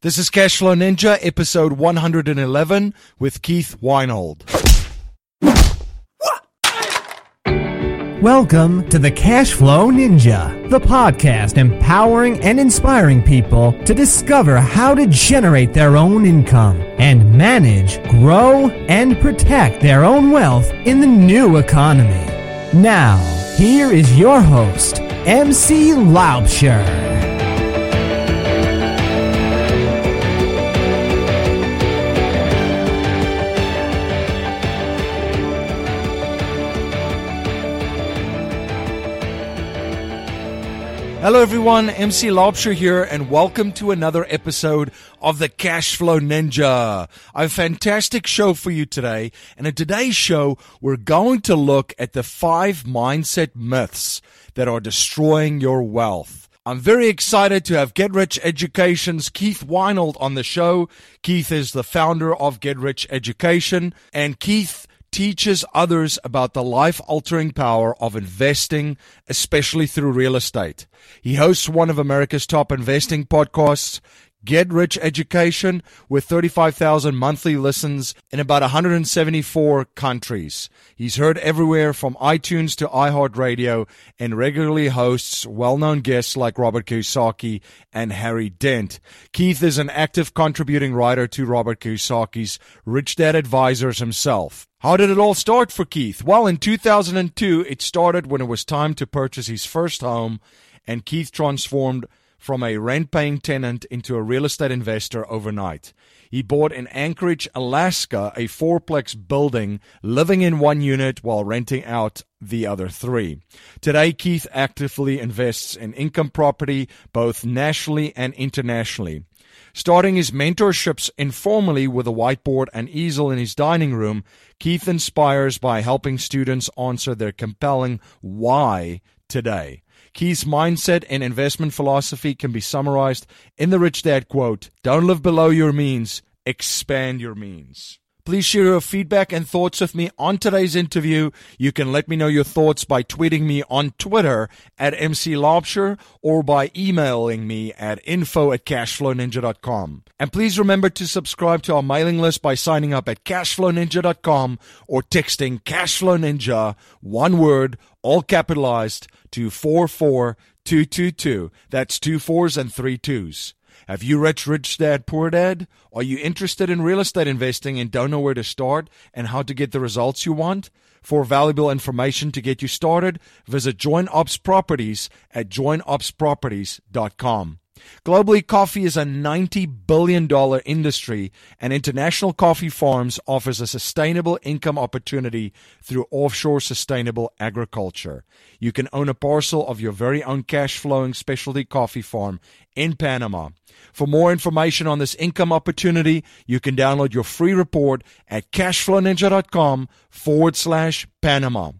This is Cashflow Ninja, episode 111 with Keith Weinhold. Welcome to the Cashflow Ninja, the podcast empowering and inspiring people to discover how to generate their own income and manage, grow, and protect their own wealth in the new economy. Now, here is your host, MC Laubscher. Hello, everyone. MC Laubscher here, and welcome to another episode of the Cashflow Ninja. I have a fantastic show for you today. And in today's show, we're going to look at the five mindset myths that are destroying your wealth. I'm very excited to have Get Rich Education's Keith Weinhold on the show. Keith is the founder of Get Rich Education, and Keith teaches others about the life altering power of investing, especially through real estate. He hosts one of America's top investing podcasts, Get Rich Education, with 35,000 monthly listens in about 174 countries. He's heard everywhere from iTunes to iHeartRadio and regularly hosts well known guests like Robert Kiyosaki and Harry Dent. Keith is an active contributing writer to Robert Kiyosaki's Rich Dad Advisors himself. How did it all start for Keith? Well, in 2002, it started when it was time to purchase his first home, and Keith transformed from a rent paying tenant into a real estate investor overnight. He bought in Anchorage, Alaska, a fourplex building, living in one unit while renting out the other three. Today, Keith actively invests in income property, both nationally and internationally. Starting his mentorships informally with a whiteboard and easel in his dining room, Keith inspires by helping students answer their compelling why today. Keith's mindset and investment philosophy can be summarized in the Rich Dad quote Don't live below your means, expand your means. Please share your feedback and thoughts with me on today's interview. You can let me know your thoughts by tweeting me on Twitter at MC Laubscher or by emailing me at info at cashflowninja.com. And please remember to subscribe to our mailing list by signing up at cashflowninja.com or texting Cashflow Ninja, one word, all capitalized, to 44222. That's two fours and three twos. Have you rich, rich dad, poor dad? Are you interested in real estate investing and don't know where to start and how to get the results you want? For valuable information to get you started, visit Join Ops Properties at joinopsproperties.com. Globally, coffee is a $90 billion industry, and International Coffee Farms offers a sustainable income opportunity through offshore sustainable agriculture. You can own a parcel of your very own cash flowing specialty coffee farm in Panama. For more information on this income opportunity, you can download your free report at cashflowninja.com forward slash Panama.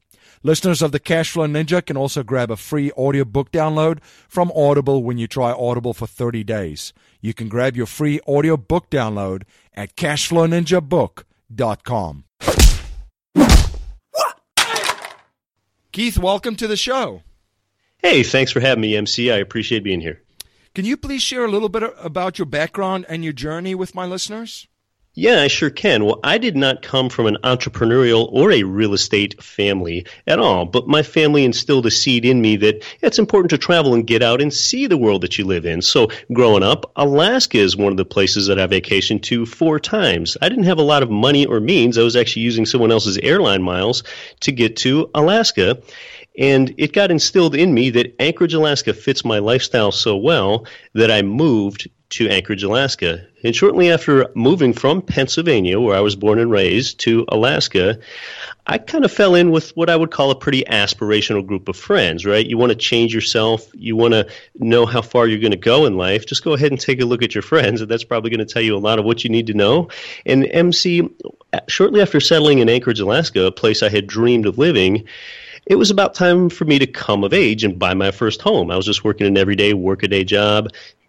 Listeners of the Cashflow Ninja can also grab a free audiobook download from Audible when you try Audible for 30 days. You can grab your free audiobook download at cashflowninjabook.com. Keith, welcome to the show. Hey, thanks for having me, MC. I appreciate being here. Can you please share a little bit about your background and your journey with my listeners? Yeah, I sure can. Well, I did not come from an entrepreneurial or a real estate family at all, but my family instilled a seed in me that it's important to travel and get out and see the world that you live in. So, growing up, Alaska is one of the places that I vacationed to four times. I didn't have a lot of money or means. I was actually using someone else's airline miles to get to Alaska. And it got instilled in me that Anchorage, Alaska fits my lifestyle so well that I moved to Anchorage, Alaska. And shortly after moving from Pennsylvania, where I was born and raised, to Alaska, I kind of fell in with what I would call a pretty aspirational group of friends, right? You want to change yourself, you want to know how far you're going to go in life. Just go ahead and take a look at your friends, and that's probably going to tell you a lot of what you need to know. And MC, shortly after settling in Anchorage, Alaska, a place I had dreamed of living, it was about time for me to come of age and buy my first home. I was just working an everyday workaday job,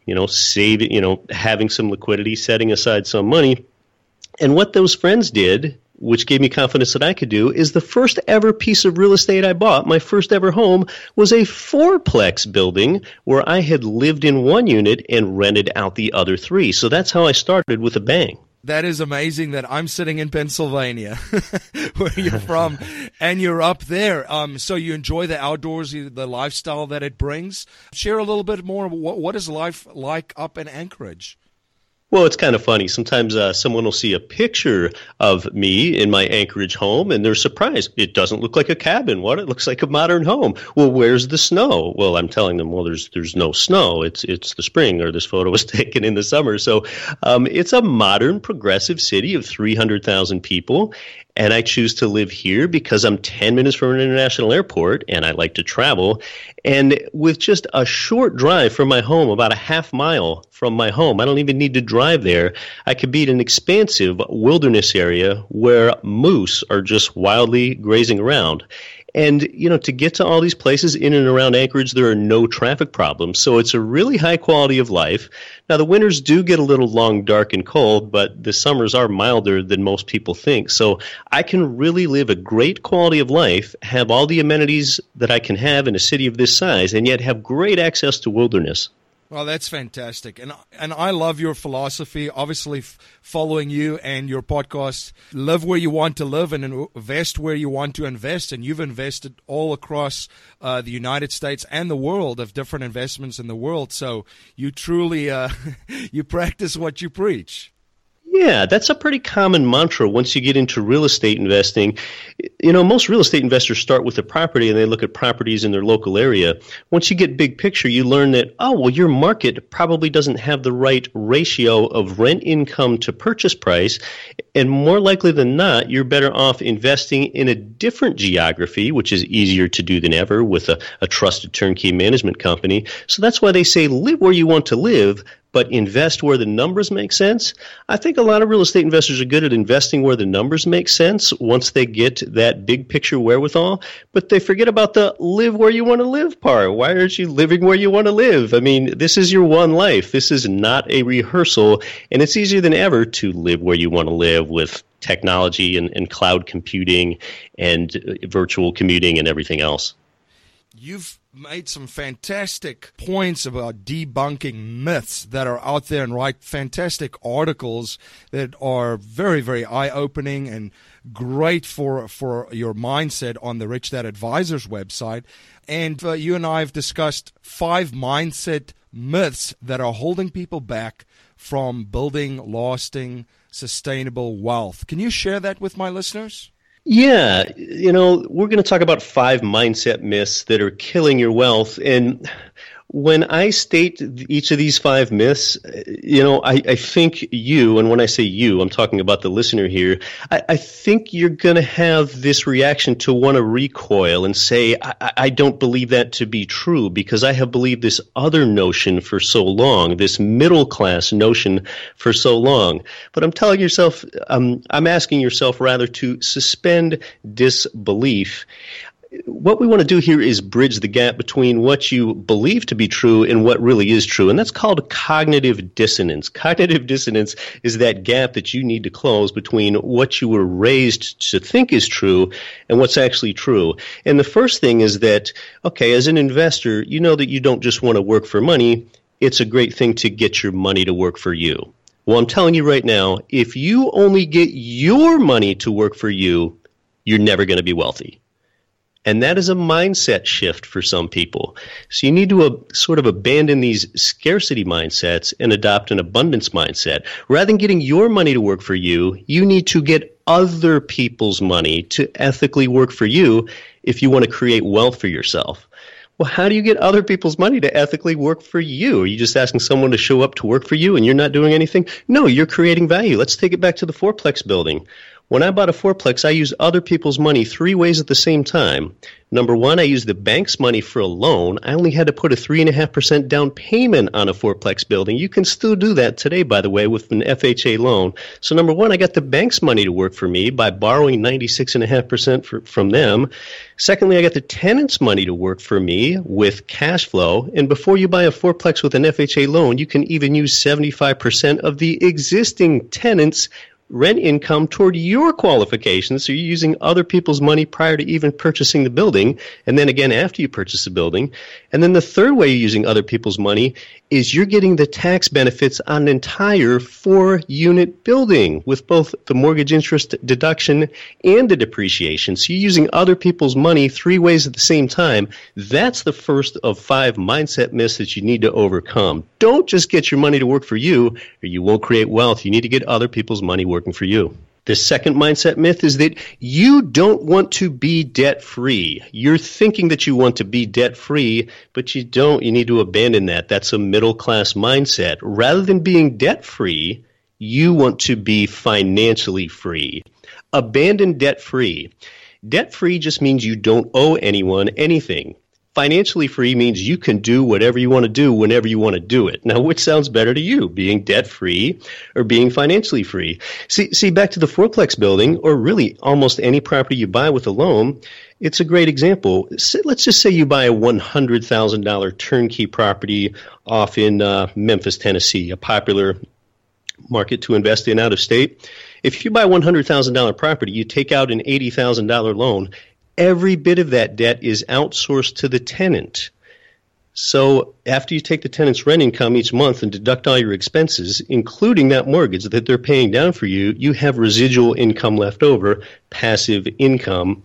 you know, saving, you know, having some liquidity, setting aside some money. And what those friends did which gave me confidence that I could do, is the first ever piece of real estate I bought, my first ever home, was a fourplex building where I had lived in one unit and rented out the other three. So that's how I started with a bang. That is amazing that I'm sitting in Pennsylvania, where you're from, and you're up there. Um, so you enjoy the outdoors, the lifestyle that it brings. Share a little bit more. What, what is life like up in Anchorage? Well, it's kind of funny. Sometimes uh, someone will see a picture of me in my Anchorage home and they're surprised. It doesn't look like a cabin. What? It looks like a modern home. Well, where's the snow? Well, I'm telling them, well, there's there's no snow. It's it's the spring, or this photo was taken in the summer. So um, it's a modern, progressive city of 300,000 people, and I choose to live here because I'm 10 minutes from an international airport and I like to travel. And with just a short drive from my home, about a half mile from my home, I don't even need to drive there. I could be in an expansive wilderness area where moose are just wildly grazing around. And, you know, to get to all these places in and around Anchorage, there are no traffic problems. So it's a really high quality of life. Now, the winters do get a little long, dark, and cold, but the summers are milder than most people think. So I can really live a great quality of life, have all the amenities that I can have in a city of this size, and yet have great access to wilderness. Well, that's fantastic, and and I love your philosophy. Obviously, f- following you and your podcast, live where you want to live and invest where you want to invest. And you've invested all across uh, the United States and the world of different investments in the world. So you truly uh, you practice what you preach. Yeah, that's a pretty common mantra once you get into real estate investing. You know, most real estate investors start with a property and they look at properties in their local area. Once you get big picture, you learn that, oh, well, your market probably doesn't have the right ratio of rent income to purchase price. And more likely than not, you're better off investing in a different geography, which is easier to do than ever with a, a trusted turnkey management company. So that's why they say live where you want to live, but invest where the numbers make sense. I think a lot of real estate investors are good at investing where the numbers make sense once they get that big picture wherewithal, but they forget about the live where you want to live part. Why aren't you living where you want to live? I mean, this is your one life. This is not a rehearsal, and it's easier than ever to live where you want to live with technology and, and cloud computing and uh, virtual commuting and everything else. You've made some fantastic points about debunking myths that are out there and write fantastic articles that are very, very eye opening and great for, for your mindset on the Rich Dad Advisors website. And uh, you and I have discussed five mindset myths that are holding people back from building lasting, sustainable wealth. Can you share that with my listeners? Yeah, you know, we're going to talk about five mindset myths that are killing your wealth. And when I state each of these five myths, you know, I, I think you, and when I say you, I'm talking about the listener here, I, I think you're going to have this reaction to want to recoil and say, I, I don't believe that to be true because I have believed this other notion for so long, this middle class notion for so long. But I'm telling yourself, um, I'm asking yourself rather to suspend disbelief what we want to do here is bridge the gap between what you believe to be true and what really is true. And that's called cognitive dissonance. Cognitive dissonance is that gap that you need to close between what you were raised to think is true and what's actually true. And the first thing is that, okay, as an investor, you know that you don't just want to work for money. It's a great thing to get your money to work for you. Well, I'm telling you right now, if you only get your money to work for you, you're never going to be wealthy. And that is a mindset shift for some people. So you need to uh, sort of abandon these scarcity mindsets and adopt an abundance mindset. Rather than getting your money to work for you, you need to get other people's money to ethically work for you if you want to create wealth for yourself. Well, how do you get other people's money to ethically work for you? Are you just asking someone to show up to work for you and you're not doing anything? No, you're creating value. Let's take it back to the fourplex building. When I bought a fourplex, I used other people's money three ways at the same time. Number one, I used the bank's money for a loan. I only had to put a 3.5% down payment on a fourplex building. You can still do that today, by the way, with an FHA loan. So, number one, I got the bank's money to work for me by borrowing 96.5% for, from them. Secondly, I got the tenant's money to work for me with cash flow. And before you buy a fourplex with an FHA loan, you can even use 75% of the existing tenant's rent income toward your qualifications. So you're using other people's money prior to even purchasing the building, and then again after you purchase the building. And then the third way you're using other people's money is you're getting the tax benefits on an entire four unit building with both the mortgage interest deduction and the depreciation. So you're using other people's money three ways at the same time. That's the first of five mindset myths that you need to overcome. Don't just get your money to work for you or you won't create wealth. You need to get other people's money working for you. The second mindset myth is that you don't want to be debt free. You're thinking that you want to be debt free, but you don't. You need to abandon that. That's a middle class mindset. Rather than being debt free, you want to be financially free. Abandon debt free. Debt free just means you don't owe anyone anything. Financially free means you can do whatever you want to do whenever you want to do it. Now, which sounds better to you, being debt free or being financially free? See, see, back to the fourplex building, or really almost any property you buy with a loan, it's a great example. Let's just say you buy a $100,000 turnkey property off in uh, Memphis, Tennessee, a popular market to invest in out of state. If you buy $100,000 property, you take out an $80,000 loan, every bit of that debt is outsourced to the tenant. So after you take the tenant's rent income each month and deduct all your expenses, including that mortgage that they're paying down for you, you have residual income left over, passive income.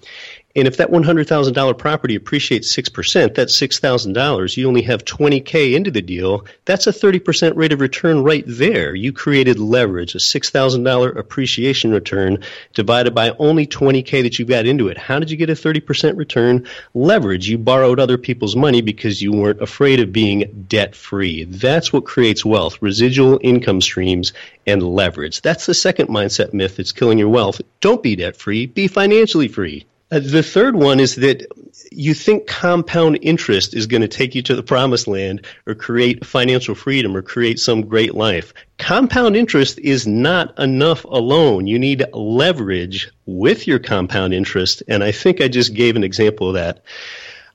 And if that $100,000 property appreciates 6%, that's $6,000. You only have 20K into the deal. That's a 30% rate of return right there. You created leverage, a $6,000 appreciation return divided by only 20K that you got into it. How did you get a 30% return? Leverage. You borrowed other people's money because you weren't afraid of being debt free. That's what creates wealth, residual income streams and leverage. That's the second mindset myth that's killing your wealth. Don't be debt free, be financially free. Uh, the third one is that you think compound interest is going to take you to the promised land or create financial freedom or create some great life. Compound interest is not enough alone. You need leverage with your compound interest, and I think I just gave an example of that.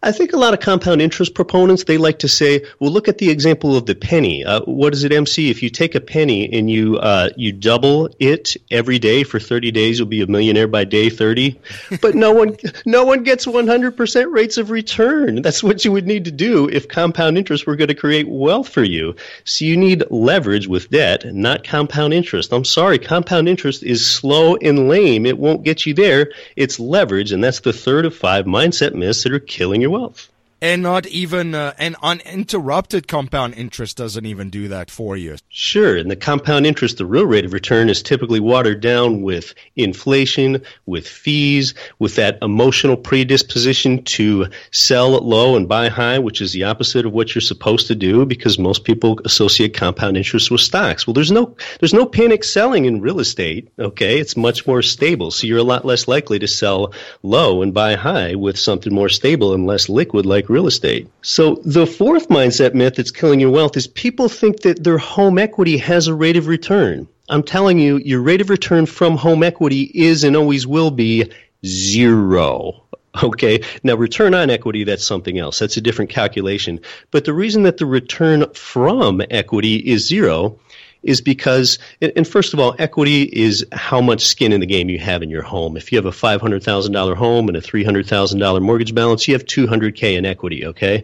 I think a lot of compound interest proponents they like to say, "Well, look at the example of the penny. Uh, what is it, MC? If you take a penny and you uh, you double it every day for 30 days, you'll be a millionaire by day 30." But no one no one gets 100% rates of return. That's what you would need to do if compound interest were going to create wealth for you. So you need leverage with debt, not compound interest. I'm sorry, compound interest is slow and lame. It won't get you there. It's leverage, and that's the third of five mindset myths that are killing your wealth. And not even uh, an uninterrupted compound interest doesn't even do that for you. Sure. And the compound interest, the real rate of return, is typically watered down with inflation, with fees, with that emotional predisposition to sell at low and buy high, which is the opposite of what you're supposed to do because most people associate compound interest with stocks. Well, there's no there's no panic selling in real estate. Okay, it's much more stable, so you're a lot less likely to sell low and buy high with something more stable and less liquid like real estate. So the fourth mindset myth that's killing your wealth is people think that their home equity has a rate of return. I'm telling you, your rate of return from home equity is and always will be zero. Okay. Now, return on equity, that's something else. That's a different calculation. But the reason that the return from equity is zero is because, and first of all, equity is how much skin in the game you have in your home. If you have a $500,000 home and a $300,000 mortgage balance, you have 200K in equity, okay?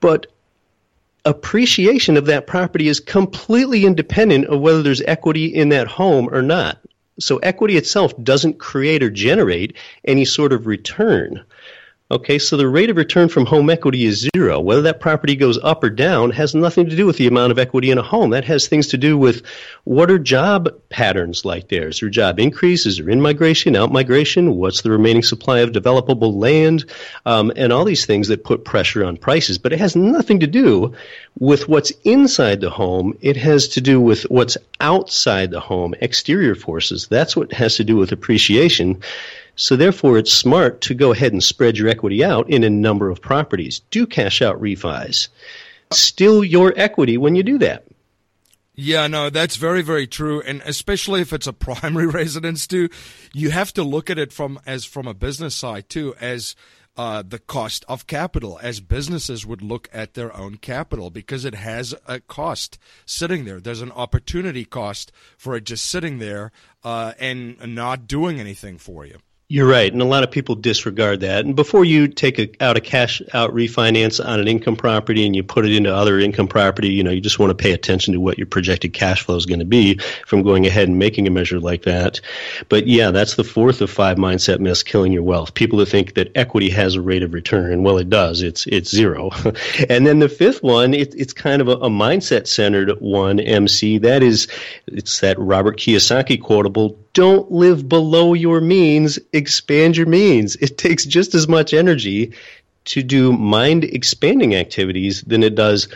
But appreciation of that property is completely independent of whether there's equity in that home or not. So equity itself doesn't create or generate any sort of return. Okay, so the rate of return from home equity is zero. Whether that property goes up or down has nothing to do with the amount of equity in a home. That has things to do with what are job patterns like there? Is there job increases there in migration, out migration? What's the remaining supply of developable land? Um, and all these things that put pressure on prices. But it has nothing to do with what's inside the home. It has to do with what's outside the home, exterior forces. That's what has to do with appreciation. So therefore, it's smart to go ahead and spread your equity out in a number of properties. Do cash out refis. Still your equity when you do that. Yeah, no, that's very, very true. And especially if it's a primary residence too, you have to look at it from as from a business side too, as uh, the cost of capital as businesses would look at their own capital because it has a cost sitting there. There's an opportunity cost for it just sitting there uh, and not doing anything for you. You're right, and a lot of people disregard that. And before you take a, out a cash out refinance on an income property and you put it into other income property, you know, you just want to pay attention to what your projected cash flow is going to be from going ahead and making a measure like that. But yeah, that's the fourth of five mindset myths killing your wealth. People that think that equity has a rate of return, well, it does. It's it's zero. and then the fifth one, it, it's kind of a, a mindset centered one. MC that is, it's that Robert Kiyosaki quotable don't live below your means, expand your means. It takes just as much energy to do mind expanding activities than it does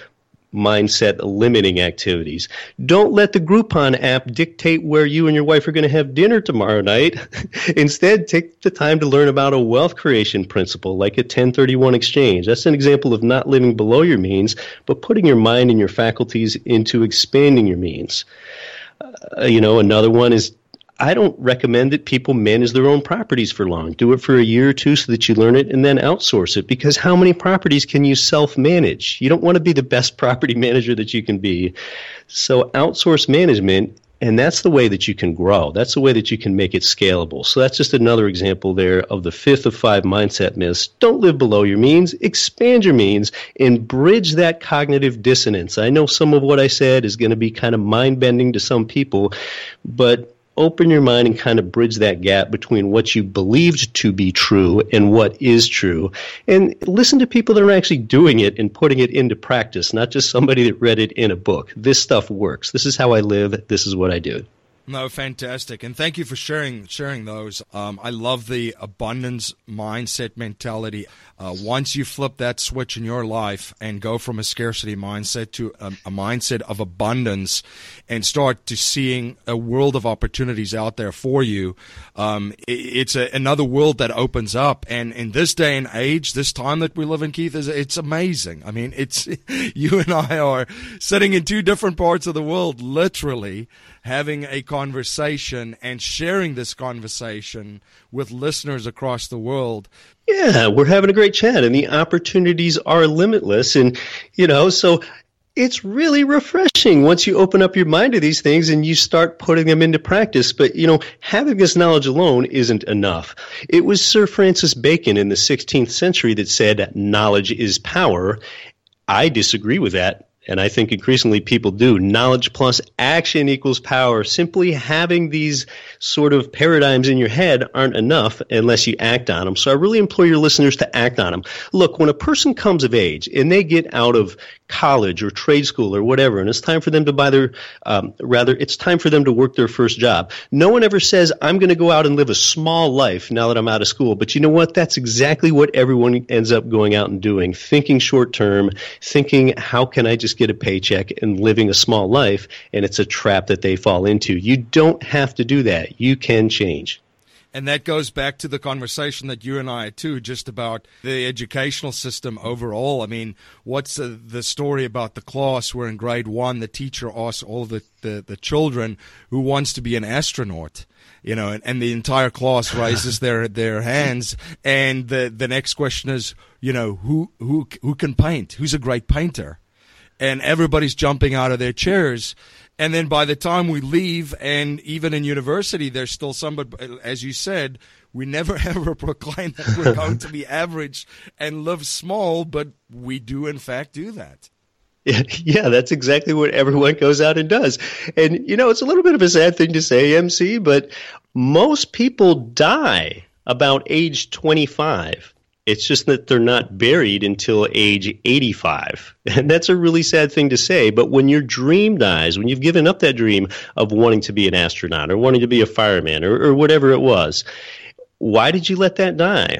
mindset limiting activities. Don't let the Groupon app dictate where you and your wife are going to have dinner tomorrow night. Instead, take the time to learn about a wealth creation principle like a 1031 exchange. That's an example of not living below your means, but putting your mind and your faculties into expanding your means. Uh, you know, another one is I don't recommend that people manage their own properties for long. Do it for a year or two so that you learn it and then outsource it because how many properties can you self manage? You don't want to be the best property manager that you can be. So outsource management and that's the way that you can grow. That's the way that you can make it scalable. So that's just another example there of the fifth of five mindset myths. Don't live below your means, expand your means, and bridge that cognitive dissonance. I know some of what I said is going to be kind of mind bending to some people, but open your mind and kind of bridge that gap between what you believed to be true and what is true. And listen to people that are actually doing it and putting it into practice, not just somebody that read it in a book. This stuff works. This is how I live. This is what I do. No, fantastic, and thank you for sharing sharing those. Um, I love the abundance mindset mentality. Uh, once you flip that switch in your life and go from a scarcity mindset to a, a, mindset of abundance and start to seeing a world of opportunities out there for you, um, it, it's a, another world that opens up. And in this day and age, this time that we live in, Keith, is it's amazing. I mean, it's you and I are sitting in two different parts of the world, literally having a conversation and sharing this conversation with listeners across the world yeah, we're having a great chat and the opportunities are limitless. And, you know, so it's really refreshing once you open up your mind to these things and you start putting them into practice. But, you know, having this knowledge alone isn't enough. It was Sir Francis Bacon in the 16th century that said knowledge is power. I disagree with that and I think increasingly people do. Knowledge plus action equals power. Simply having these sort of paradigms in your head aren't enough unless you act on them. So I really implore your listeners to act on them. Look, when a person comes of age and they get out of college or trade school or whatever, and it's time for them to buy their, um, rather, it's time for them to work their first job. No one ever says, I'm going to go out and live a small life now that I'm out of school. But you know what? That's exactly what everyone ends up going out and doing, thinking short term, thinking, how can I just get a paycheck and living a small life? And it's a trap that they fall into. You don't have to do that. You can change. And that goes back to the conversation that you and I had too, just about the educational system overall. I mean, what's the, the story about the class where in grade one the teacher asks all the, the, the children who wants to be an astronaut? You know, and, and the entire class raises their, their hands. And the, the next question is, you know, who, who, who can paint? Who's a great painter? And everybody's jumping out of their chairs and then by the time we leave, and even in university, there's still some, but as you said, we never ever proclaim that we're going to be average and live small, but we do, in fact, do that. Yeah, that's exactly what everyone goes out and does. And, you know, it's a little bit of a sad thing to say, MC, but most people die about age 25. It's just that they're not buried until age 85. And that's a really sad thing to say. But when your dream dies, when you've given up that dream of wanting to be an astronaut or wanting to be a fireman or, or whatever it was, why did you let that die?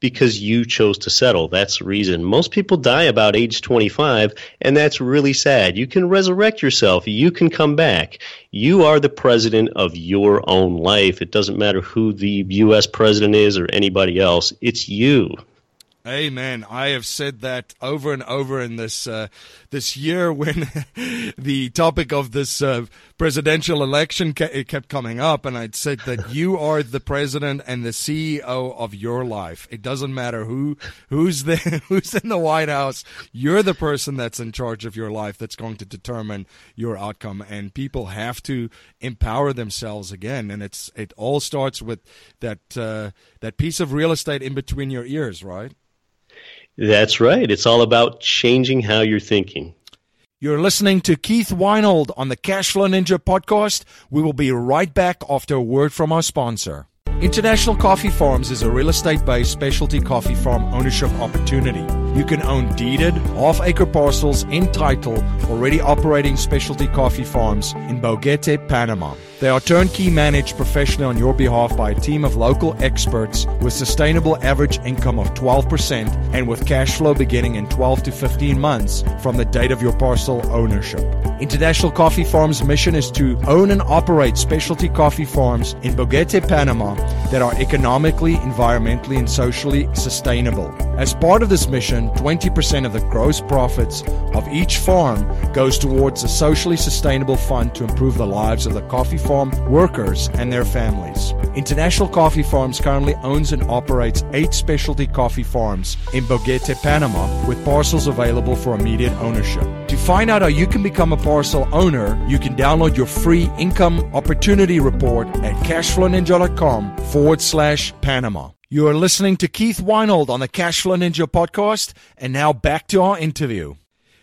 Because you chose to settle. That's the reason. Most people die about age 25, and that's really sad. You can resurrect yourself. You can come back. You are the president of your own life. It doesn't matter who the U.S. president is or anybody else. It's you. Amen. I have said that over and over in this uh, this year when the topic of this uh, presidential election ca- kept coming up, and I'd said that you are the president and the CEO of your life. It doesn't matter who who's the who's in the White House. You're the person that's in charge of your life. That's going to determine your outcome, and people have to empower themselves again. And it's it all starts with that uh, that piece of real estate in between your ears, right? That's right. It's all about changing how you're thinking. You're listening to Keith Weinhold on the Cashflow Ninja podcast. We will be right back after a word from our sponsor. International Coffee Farms is a real estate based specialty coffee farm ownership opportunity. You can own deeded, half acre parcels in title, already operating specialty coffee farms in Boquete, Panama. They are turnkey managed professionally on your behalf by a team of local experts with sustainable average income of 12% and with cash flow beginning in 12 to 15 months from the date of your parcel ownership. International Coffee Farms' mission is to own and operate specialty coffee farms in Boquete, Panama that are economically, environmentally, and socially sustainable. As part of this mission, 20% of the gross profits of each farm goes towards a socially sustainable fund to improve the lives of the coffee farm workers and their families. International Coffee Farms currently owns and operates eight specialty coffee farms in Boquete, Panama, with parcels available for immediate ownership. To find out how you can become a parcel owner, you can download your free income opportunity report at cashflowninja.com forward slash Panama. You are listening to Keith Weinhold on the Cashflow Ninja podcast, and now back to our interview.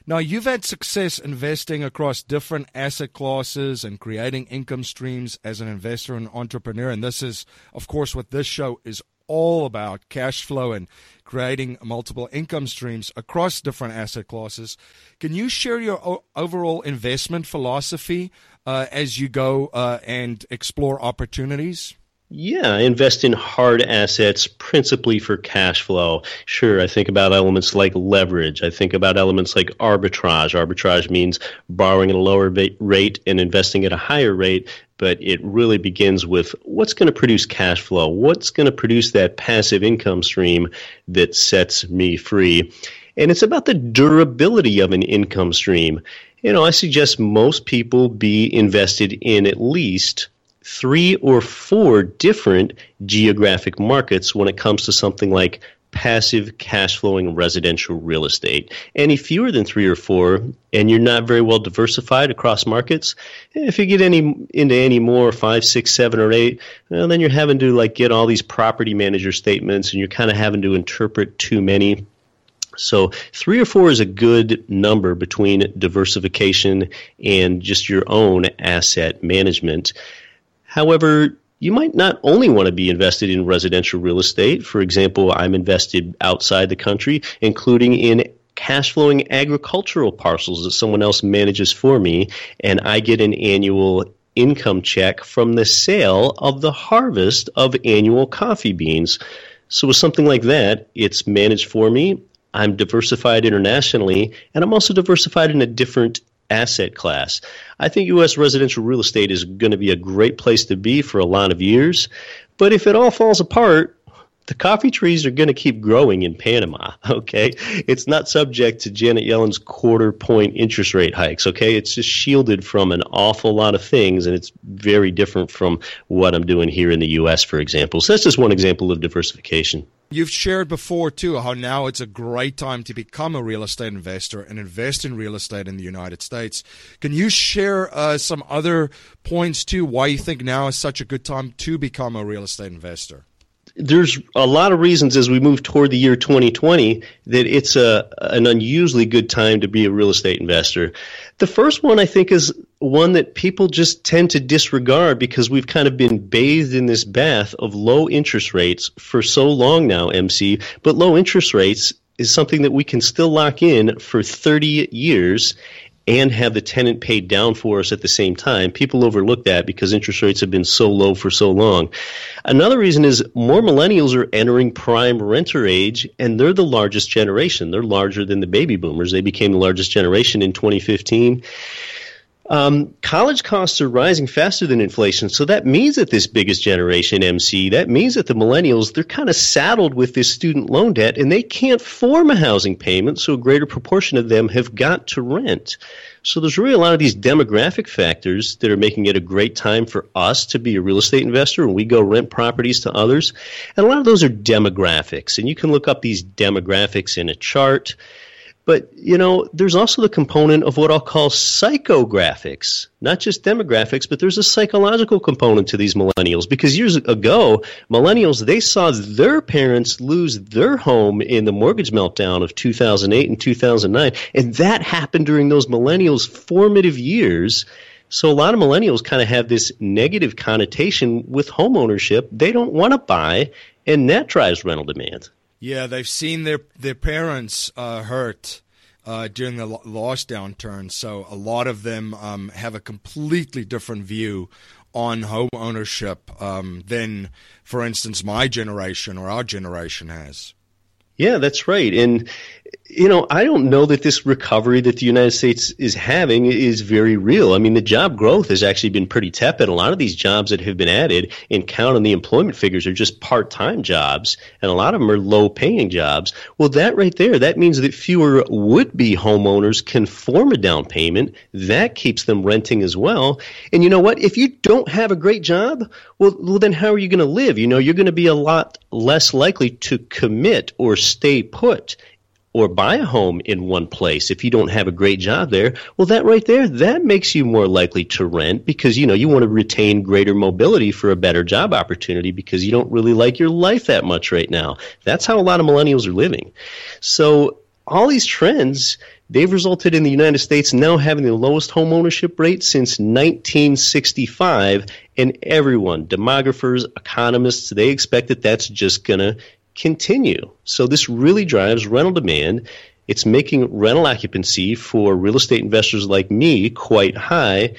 Now, you've had success investing across different asset classes and creating income streams as an investor and entrepreneur. And this is, of course, what this show is all about cash flow and creating multiple income streams across different asset classes. Can you share your overall investment philosophy uh, as you go uh, and explore opportunities? Yeah, invest in hard assets principally for cash flow. Sure, I think about elements like leverage. I think about elements like arbitrage. Arbitrage means borrowing at a lower rate and investing at a higher rate, but it really begins with what's going to produce cash flow? What's going to produce that passive income stream that sets me free? And it's about the durability of an income stream. You know, I suggest most people be invested in at least three or four different geographic markets when it comes to something like passive cash flowing residential real estate. Any fewer than three or four, and you're not very well diversified across markets, if you get any into any more, five, six, seven, or eight, well, then you're having to like get all these property manager statements, and you're kind of having to interpret too many. So three or four is a good number between diversification and just your own asset management. However, you might not only want to be invested in residential real estate. For example, I'm invested outside the country, including in cash flowing agricultural parcels that someone else manages for me, and I get an annual income check from the sale of the harvest of annual coffee beans. So, with something like that, it's managed for me. I'm diversified internationally, and I'm also diversified in a different asset class. I think U.S. residential real estate is going to be a great place to be for a lot of years. But if it all falls apart, the coffee trees are going to keep growing in Panama, okay? It's not subject to Janet Yellen's quarter point interest rate hikes, okay? It's just shielded from an awful lot of things, and it's very different from what I'm doing here in the U.S., for example. So that's just one example of diversification. You've shared before, too, how now it's a great time to become a real estate investor and invest in real estate in the United States. Can you share uh, some other points, too, why you think now is such a good time to become a real estate investor? There's a lot of reasons as we move toward the year 2020 that it's a an unusually good time to be a real estate investor. The first one I think is one that people just tend to disregard because we've kind of been bathed in this bath of low interest rates for so long now, MC. But low interest rates is something that we can still lock in for 30 years and have the tenant paid down for us at the same time. People overlook that because interest rates have been so low for so long. Another reason is more millennials are entering prime renter age, and they're the largest generation. They're larger than the baby boomers. They became the largest generation in 2015. Um, college costs are rising faster than inflation, so that means that this biggest generation, MC, that means that the millennials, they're kind of saddled with this student loan debt and they can't form a housing payment, so a greater proportion of them have got to rent. So there's really a lot of these demographic factors that are making it a great time for us to be a real estate investor and we go rent properties to others. And a lot of those are demographics, and you can look up these demographics in a chart. But, you know, there's also the component of what I'll call psychographics, not just demographics, but there's a psychological component to these millennials. Because years ago, millennials, they saw their parents lose their home in the mortgage meltdown of 2008 and 2009. And that happened during those millennials' formative years. So a lot of millennials kind of have this negative connotation with home ownership. They don't want to buy, and that drives rental demand. Yeah, they've seen their their parents uh, hurt uh, during the last downturn, so a lot of them um, have a completely different view on home ownership um, than, for instance, my generation or our generation has. Yeah, that's right. And you know, I don't know that this recovery that the United States is having is very real. I mean, the job growth has actually been pretty tepid. A lot of these jobs that have been added and count on the employment figures are just part time jobs, and a lot of them are low paying jobs. Well, that right there, that means that fewer would be homeowners can form a down payment. That keeps them renting as well. And you know what? If you don't have a great job, well, well then how are you going to live? You know, you're going to be a lot less likely to commit or stay put or buy a home in one place if you don't have a great job there, well, that right there, that makes you more likely to rent because, you know, you want to retain greater mobility for a better job opportunity because you don't really like your life that much right now. That's how a lot of millennials are living. So all these trends, they've resulted in the United States now having the lowest home ownership rate since 1965. And everyone, demographers, economists, they expect that that's just going to continue. So this really drives rental demand. It's making rental occupancy for real estate investors like me quite high.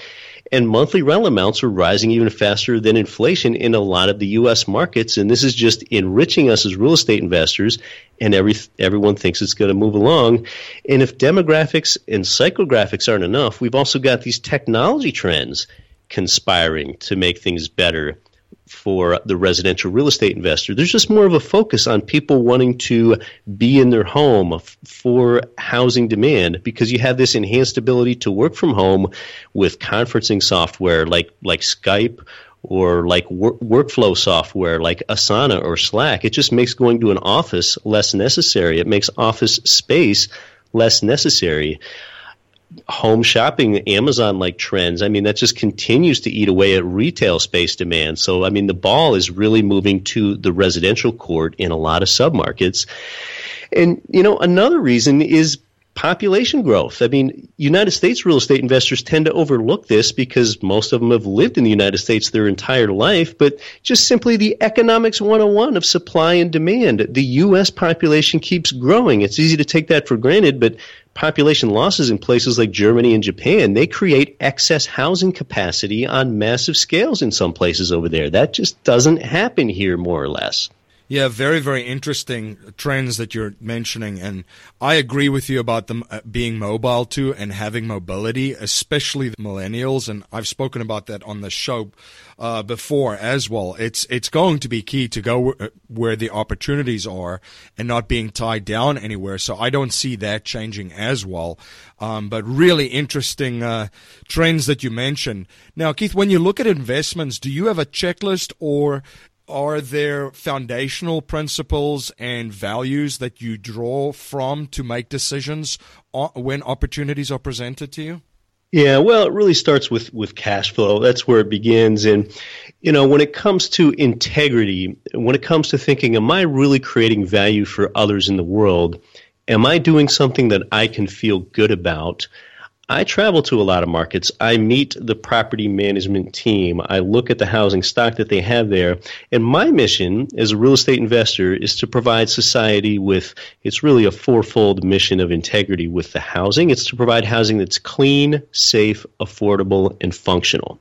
And monthly rental amounts are rising even faster than inflation in a lot of the U.S. markets. And this is just enriching us as real estate investors. And every, everyone thinks it's going to move along. And if demographics and psychographics aren't enough, we've also got these technology trends conspiring to make things better for the residential real estate investor. There's just more of a focus on people wanting to be in their home for housing demand because you have this enhanced ability to work from home with conferencing software like like Skype or like work, workflow software like Asana or Slack. It just makes going to an office less necessary. It makes office space less necessary home shopping Amazon like trends. I mean, that just continues to eat away at retail space demand. So, I mean, the ball is really moving to the residential court in a lot of submarkets. And, you know, another reason is population growth. I mean, United States real estate investors tend to overlook this because most of them have lived in the United States their entire life, but just simply the economics 101 of supply and demand. The U.S. population keeps growing. It's easy to take that for granted, but population losses in places like Germany and Japan, they create excess housing capacity on massive scales in some places over there. That just doesn't happen here, more or less. Yeah, very, very interesting trends that you're mentioning. And I agree with you about them uh, being mobile too and having mobility, especially the millennials. And I've spoken about that on the show uh, before as well. It's, it's going to be key to go uh, where the opportunities are and not being tied down anywhere. So I don't see that changing as well. Um, but really interesting uh, trends that you mentioned. Now, Keith, when you look at investments, do you have a checklist or are there foundational principles and values that you draw from to make decisions when opportunities are presented to you? Yeah, well, it really starts with with cash flow. That's where it begins. And you know, when it comes to integrity, when it comes to thinking, am I really creating value for others in the world? Am I doing something that I can feel good about? I travel to a lot of markets. I meet the property management team. I look at the housing stock that they have there. And my mission as a real estate investor is to provide society with, it's really a fourfold mission of integrity with the housing. It's to provide housing that's clean, safe, affordable, and functional.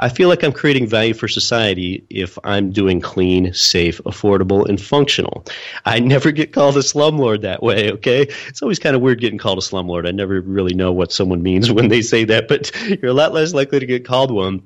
I feel like I'm creating value for society if I'm doing clean, safe, affordable, and functional. I never get called a slumlord that way, okay? It's always kind of weird getting called a slumlord. I never really know what someone means when they say that, but you're a lot less likely to get called one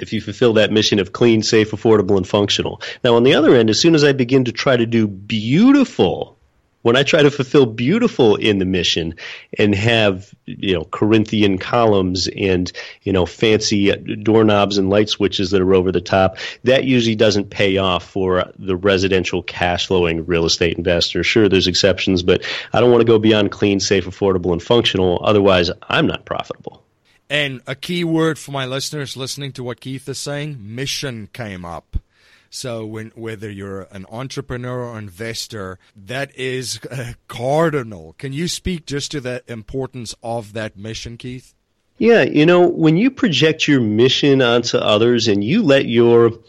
if you fulfill that mission of clean, safe, affordable, and functional. Now, on the other end, as soon as I begin to try to do beautiful, when I try to fulfill beautiful in the mission and have you know Corinthian columns and you know fancy doorknobs and light switches that are over the top, that usually doesn't pay off for the residential cash flowing real estate investor. Sure, there's exceptions, but I don't want to go beyond clean, safe, affordable, and functional. Otherwise, I'm not profitable. And a key word for my listeners listening to what Keith is saying mission came up. So when whether you're an entrepreneur or investor, that is cardinal. Can you speak just to the importance of that mission, Keith? Yeah, you know, when you project your mission onto others and you let your you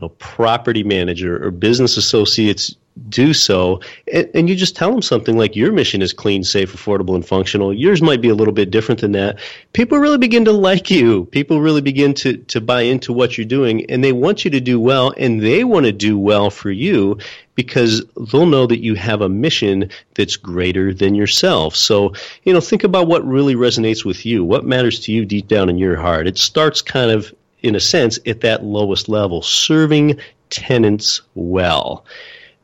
know, property manager or business associates do so and, and, you just tell them something like your mission is clean safe affordable and functional. Yours might be a little bit different than that. People really begin to like you. People really begin to, to buy into what you're doing and they want you to do well and they want to do well for you because they'll know that you have a mission that's greater than yourself. So you know think about what really resonates with you what matters to you deep down in your heart. It starts kind of in a sense at that lowest level serving tenants well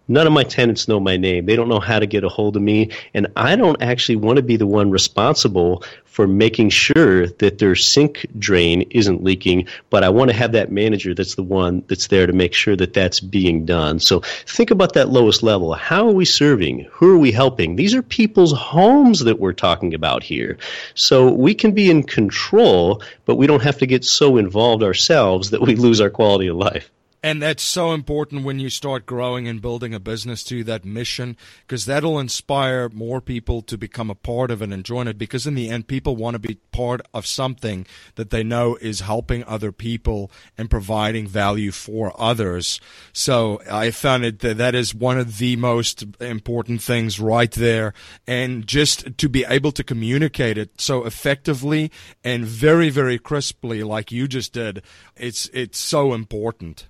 None of my tenants know my name. They don't know how to get a hold of me. And I don't actually want to be the one responsible for making sure that their sink drain isn't leaking, but I want to have that manager that's the one that's there to make sure that that's being done. So think about that lowest level. How are we serving? Who are we helping? These are people's homes that we're talking about here. So we can be in control, but we don't have to get so involved ourselves that we lose our quality of life. And that's so important when you start growing and building a business to that mission, because that'll inspire more people to become a part of it and join it. Because in the end, people want to be part of something that they know is helping other people and providing value for others. So I found it that that is one of the most important things right there. And just to be able to communicate it so effectively and very, very crisply, like you just did, it's, it's so important.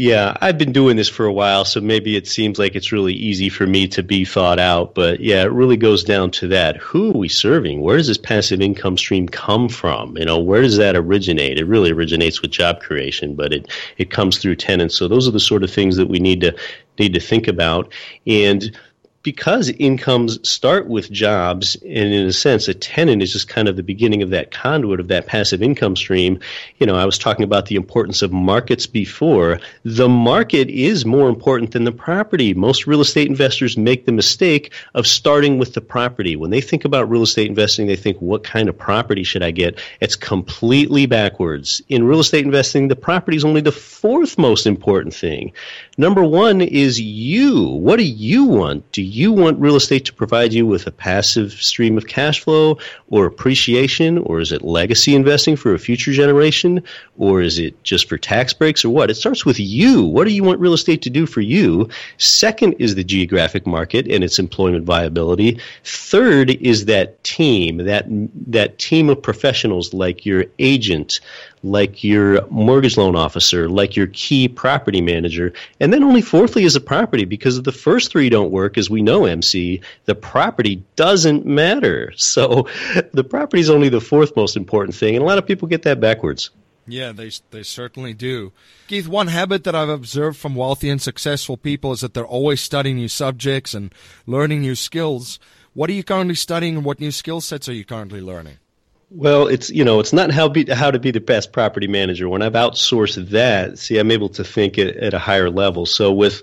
Yeah, I've been doing this for a while, so maybe it seems like it's really easy for me to be thought out. But yeah, it really goes down to that. Who are we serving? Where does this passive income stream come from? You know, where does that originate? It really originates with job creation, but it, it comes through tenants. So those are the sort of things that we need to need to think about. And because incomes start with jobs, and in a sense, a tenant is just kind of the beginning of that conduit of that passive income stream. You know, I was talking about the importance of markets before. The market is more important than the property. Most real estate investors make the mistake of starting with the property. When they think about real estate investing, they think, what kind of property should I get? It's completely backwards. In real estate investing, the property is only the fourth most important thing. Number one is you. What do you want? Do you want real estate to provide you with a passive stream of cash flow or appreciation, or is it legacy investing for a future generation, or is it just for tax breaks, or what? It starts with you. What do you want real estate to do for you? Second is the geographic market and its employment viability. Third is that team, that that team of professionals like your agent, like your mortgage loan officer, like your key property manager. And then only fourthly is a property because the first three don't work, as we know, MC, the property doesn't matter. So the property is only the fourth most important thing. And a lot of people get that backwards. Yeah, they they certainly do. Keith, one habit that I've observed from wealthy and successful people is that they're always studying new subjects and learning new skills. What are you currently studying and what new skill sets are you currently learning? Well, it's you know it's not how be, how to be the best property manager. When I've outsourced that, see, I'm able to think at, at a higher level. So with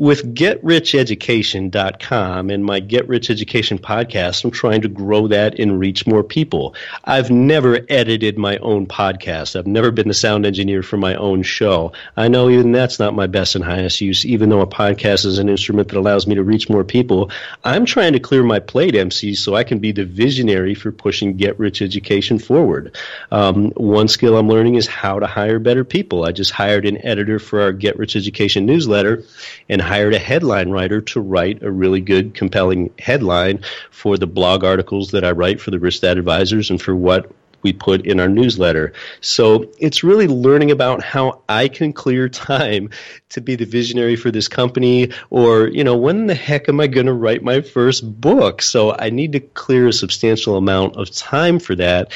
with GetRichEducation.com and my Get Rich Education podcast, I'm trying to grow that and reach more people. I've never edited my own podcast. I've never been the sound engineer for my own show. I know even that's not my best and highest use, even though a podcast is an instrument that allows me to reach more people. I'm trying to clear my plate, MC, so I can be the visionary for pushing Get Rich Education forward. Um, one skill I'm learning is how to hire better people. I just hired an editor for our Get Rich Education newsletter and hired a headline writer to write a really good, compelling headline for the blog articles that I write for the Risk Advisors and for what we put in our newsletter. So it's really learning about how I can clear time to be the visionary for this company or, you know, when the heck am I going to write my first book? So I need to clear a substantial amount of time for that.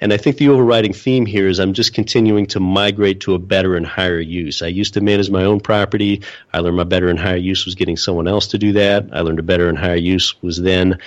And I think the overriding theme here is I'm just continuing to migrate to a better and higher use. I used to manage my own property. I learned my better and higher use was getting someone else to do that. I learned a better and higher use was then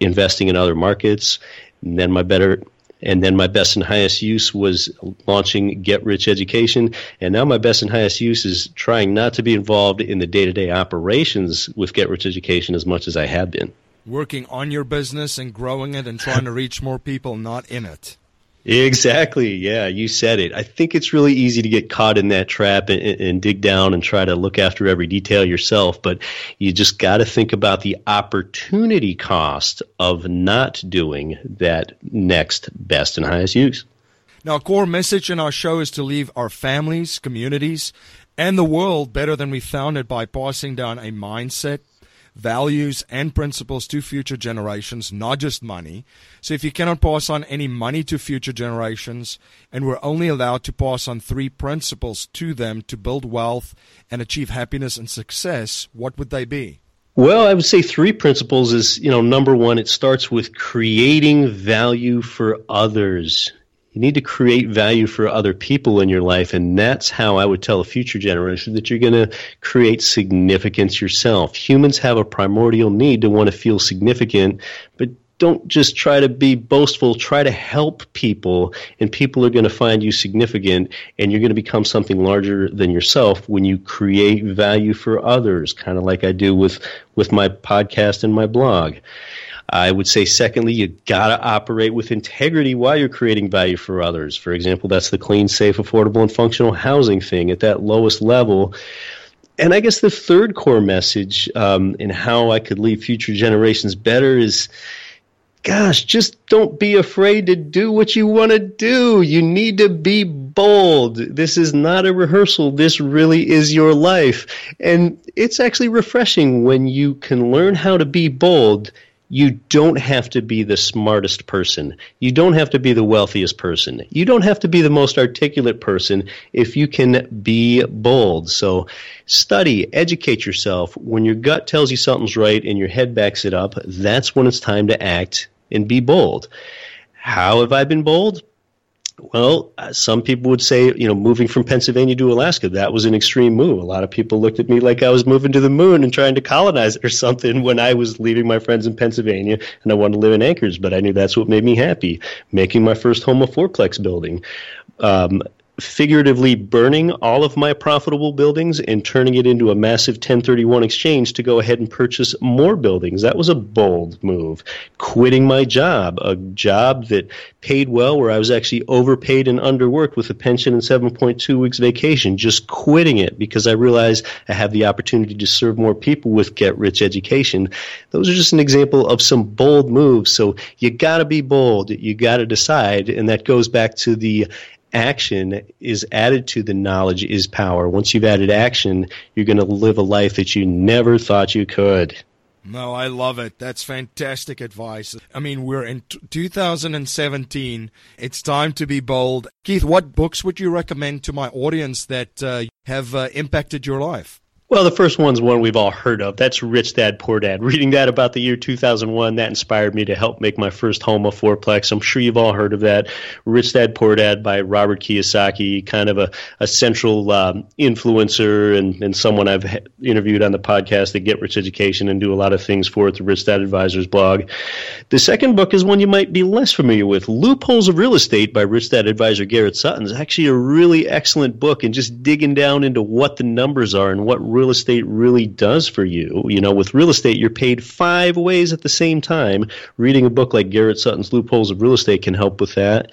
investing in other markets. And then my better and then my best and highest use was launching Get Rich Education. And now my best and highest use is trying not to be involved in the day to day operations with Get Rich Education as much as I have been. Working on your business and growing it and trying to reach more people, not in it. Exactly. Yeah, you said it. I think it's really easy to get caught in that trap and, and dig down and try to look after every detail yourself. But you just got to think about the opportunity cost of not doing that next best and highest use. Now, a core message in our show is to leave our families, communities, and the world better than we found it by passing down a mindset values and principles to future generations, not just money. So if you cannot pass on any money to future generations, and we're only allowed to pass on three principles to them to build wealth and achieve happiness and success, what would they be? Well, I would say three principles is, you know, number one, it starts with creating value for others. You need to create value for other people in your life, and that's how I would tell a future generation that you're going to create significance yourself. Humans have a primordial need to want to feel significant, but don't just try to be boastful. Try to help people, and people are going to find you significant, and you're going to become something larger than yourself when you create value for others, kind of like I do with, with my podcast and my blog. I would say, secondly, you got to operate with integrity while you're creating value for others. For example, that's the clean, safe, affordable, and functional housing thing at that lowest level. And I guess the third core message um, in how I could leave future generations better is gosh, just don't be afraid to do what you want to do. You need to be bold. This is not a rehearsal. This really is your life. And it's actually refreshing when you can learn how to be bold you don't have to be the smartest person. You don't have to be the wealthiest person. You don't have to be the most articulate person if you can be bold. So study, educate yourself. When your gut tells you something's right and your head backs it up, that's when it's time to act and be bold. How have I been bold? Well, uh, some people would say, you know, moving from Pennsylvania to Alaska, that was an extreme move. A lot of people looked at me like I was moving to the moon and trying to colonize it or something when I was leaving my friends in Pennsylvania and I wanted to live in Anchorage, but I knew that's what made me happy. Making my first home a fourplex building. Um, figuratively burning all of my profitable buildings and turning it into a massive 1031 exchange to go ahead and purchase more buildings. That was a bold move. Quitting my job, a job that paid well where I was actually overpaid and underworked with a pension and 7.2 weeks vacation, just quitting it because I realized I have the opportunity to serve more people with Get Rich Education. Those are just an example of some bold moves. So you got to be bold. You got to decide. And that goes back to the action is added to the knowledge is power. Once you've added action, you're going to live a life that you never thought you could. No, I love it. That's fantastic advice. I mean, we're in t- 2017. It's time to be bold. Keith, what books would you recommend to my audience that uh, have uh, impacted your life? Well, the first one's one we've all heard of. That's Rich Dad Poor Dad. Reading that about the year 2001, that inspired me to help make my first home a fourplex. I'm sure you've all heard of that. Rich Dad Poor Dad by Robert Kiyosaki, kind of a, a central um, influencer and, and someone I've interviewed on the podcast that Get Rich Education and do a lot of things for at the Rich Dad Advisors blog. The second book is one you might be less familiar with Loopholes of Real Estate by Rich Dad Advisor Garrett Sutton. It's actually a really excellent book and just digging down into what the numbers are and what real estate really does for you. You know, with real estate, you're paid five ways at the same time. Reading a book like Garrett Sutton's Loopholes of Real Estate can help with that.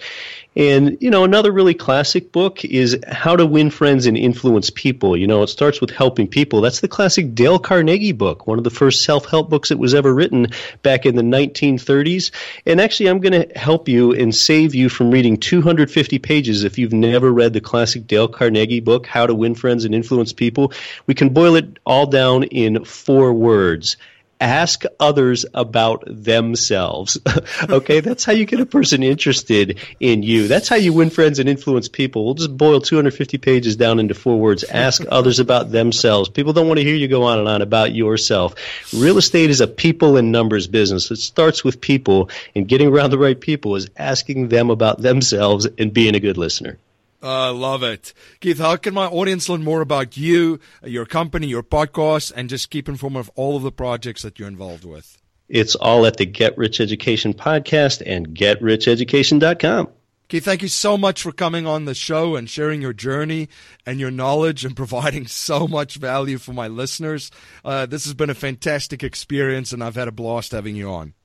And, you know, another really classic book is How to Win Friends and Influence People. You know, it starts with helping people. That's the classic Dale Carnegie book, one of the first self help books that was ever written back in the 1930s. And actually, I'm going to help you and save you from reading 250 pages if you've never read the classic Dale Carnegie book, How to Win Friends and Influence People. We can boil it all down in four words ask others about themselves. okay, that's how you get a person interested in you. That's how you win friends and influence people. We'll just boil 250 pages down into four words. Ask others about themselves. People don't want to hear you go on and on about yourself. Real estate is a people and numbers business. It starts with people, and getting around the right people is asking them about themselves and being a good listener. I uh, love it. Keith, how can my audience learn more about you, your company, your podcast, and just keep informed of all of the projects that you're involved with? It's all at the Get Rich Education podcast and getricheducation.com. Keith, thank you so much for coming on the show and sharing your journey and your knowledge and providing so much value for my listeners. Uh, this has been a fantastic experience, and I've had a blast having you on.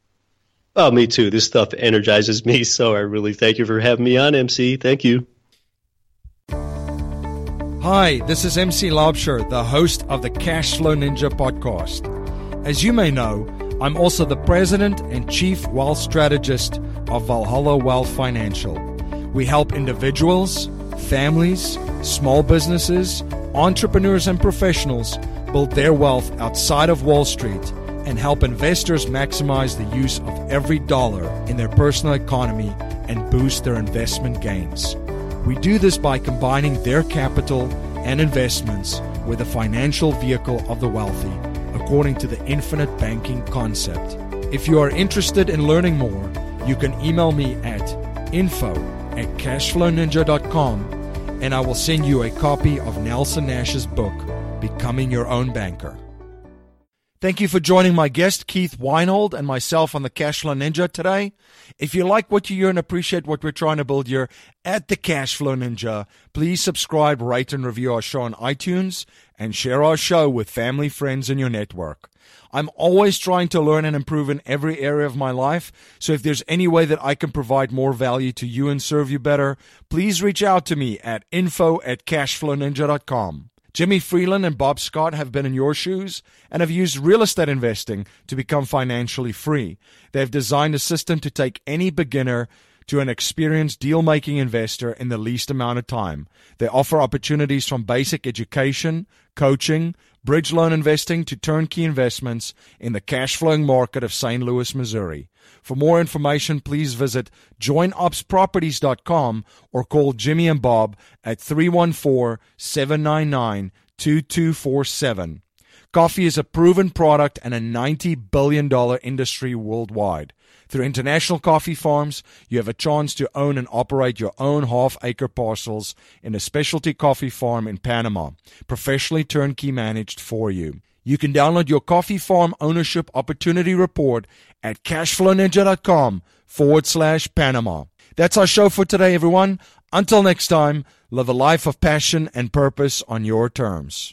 Oh, me too. This stuff energizes me, so I really thank you for having me on, MC. Thank you. Hi, this is MC Laubscher, the host of the Cashflow Ninja podcast. As you may know, I'm also the president and chief wealth strategist of Valhalla Wealth Financial. We help individuals, families, small businesses, entrepreneurs, and professionals build their wealth outside of Wall Street and help investors maximize the use of every dollar in their personal economy and boost their investment gains. We do this by combining their capital and investments with the financial vehicle of the wealthy, according to the infinite banking concept. If you are interested in learning more, you can email me at info at cashflowninja.com and I will send you a copy of Nelson Nash's book, Becoming Your Own Banker. Thank you for joining my guest, Keith Weinhold, and myself on the Cashflow Ninja today. If you like what you hear and appreciate what we're trying to build here at the Cashflow Ninja, please subscribe, rate, and review our show on iTunes and share our show with family, friends, and your network. I'm always trying to learn and improve in every area of my life. So if there's any way that I can provide more value to you and serve you better, please reach out to me at info at cashflowninja.com. Jimmy Freeland and Bob Scott have been in your shoes and have used real estate investing to become financially free. They have designed a system to take any beginner to an experienced deal making investor in the least amount of time. They offer opportunities from basic education, coaching, bridge loan investing to turnkey investments in the cash flowing market of St. Louis, Missouri. For more information, please visit joinopsproperties.com or call Jimmy and Bob at 314 799 2247. Coffee is a proven product and a $90 billion industry worldwide. Through international coffee farms, you have a chance to own and operate your own half acre parcels in a specialty coffee farm in Panama, professionally turnkey managed for you. You can download your coffee farm ownership opportunity report at cashflowninja.com forward slash Panama. That's our show for today, everyone. Until next time, live a life of passion and purpose on your terms.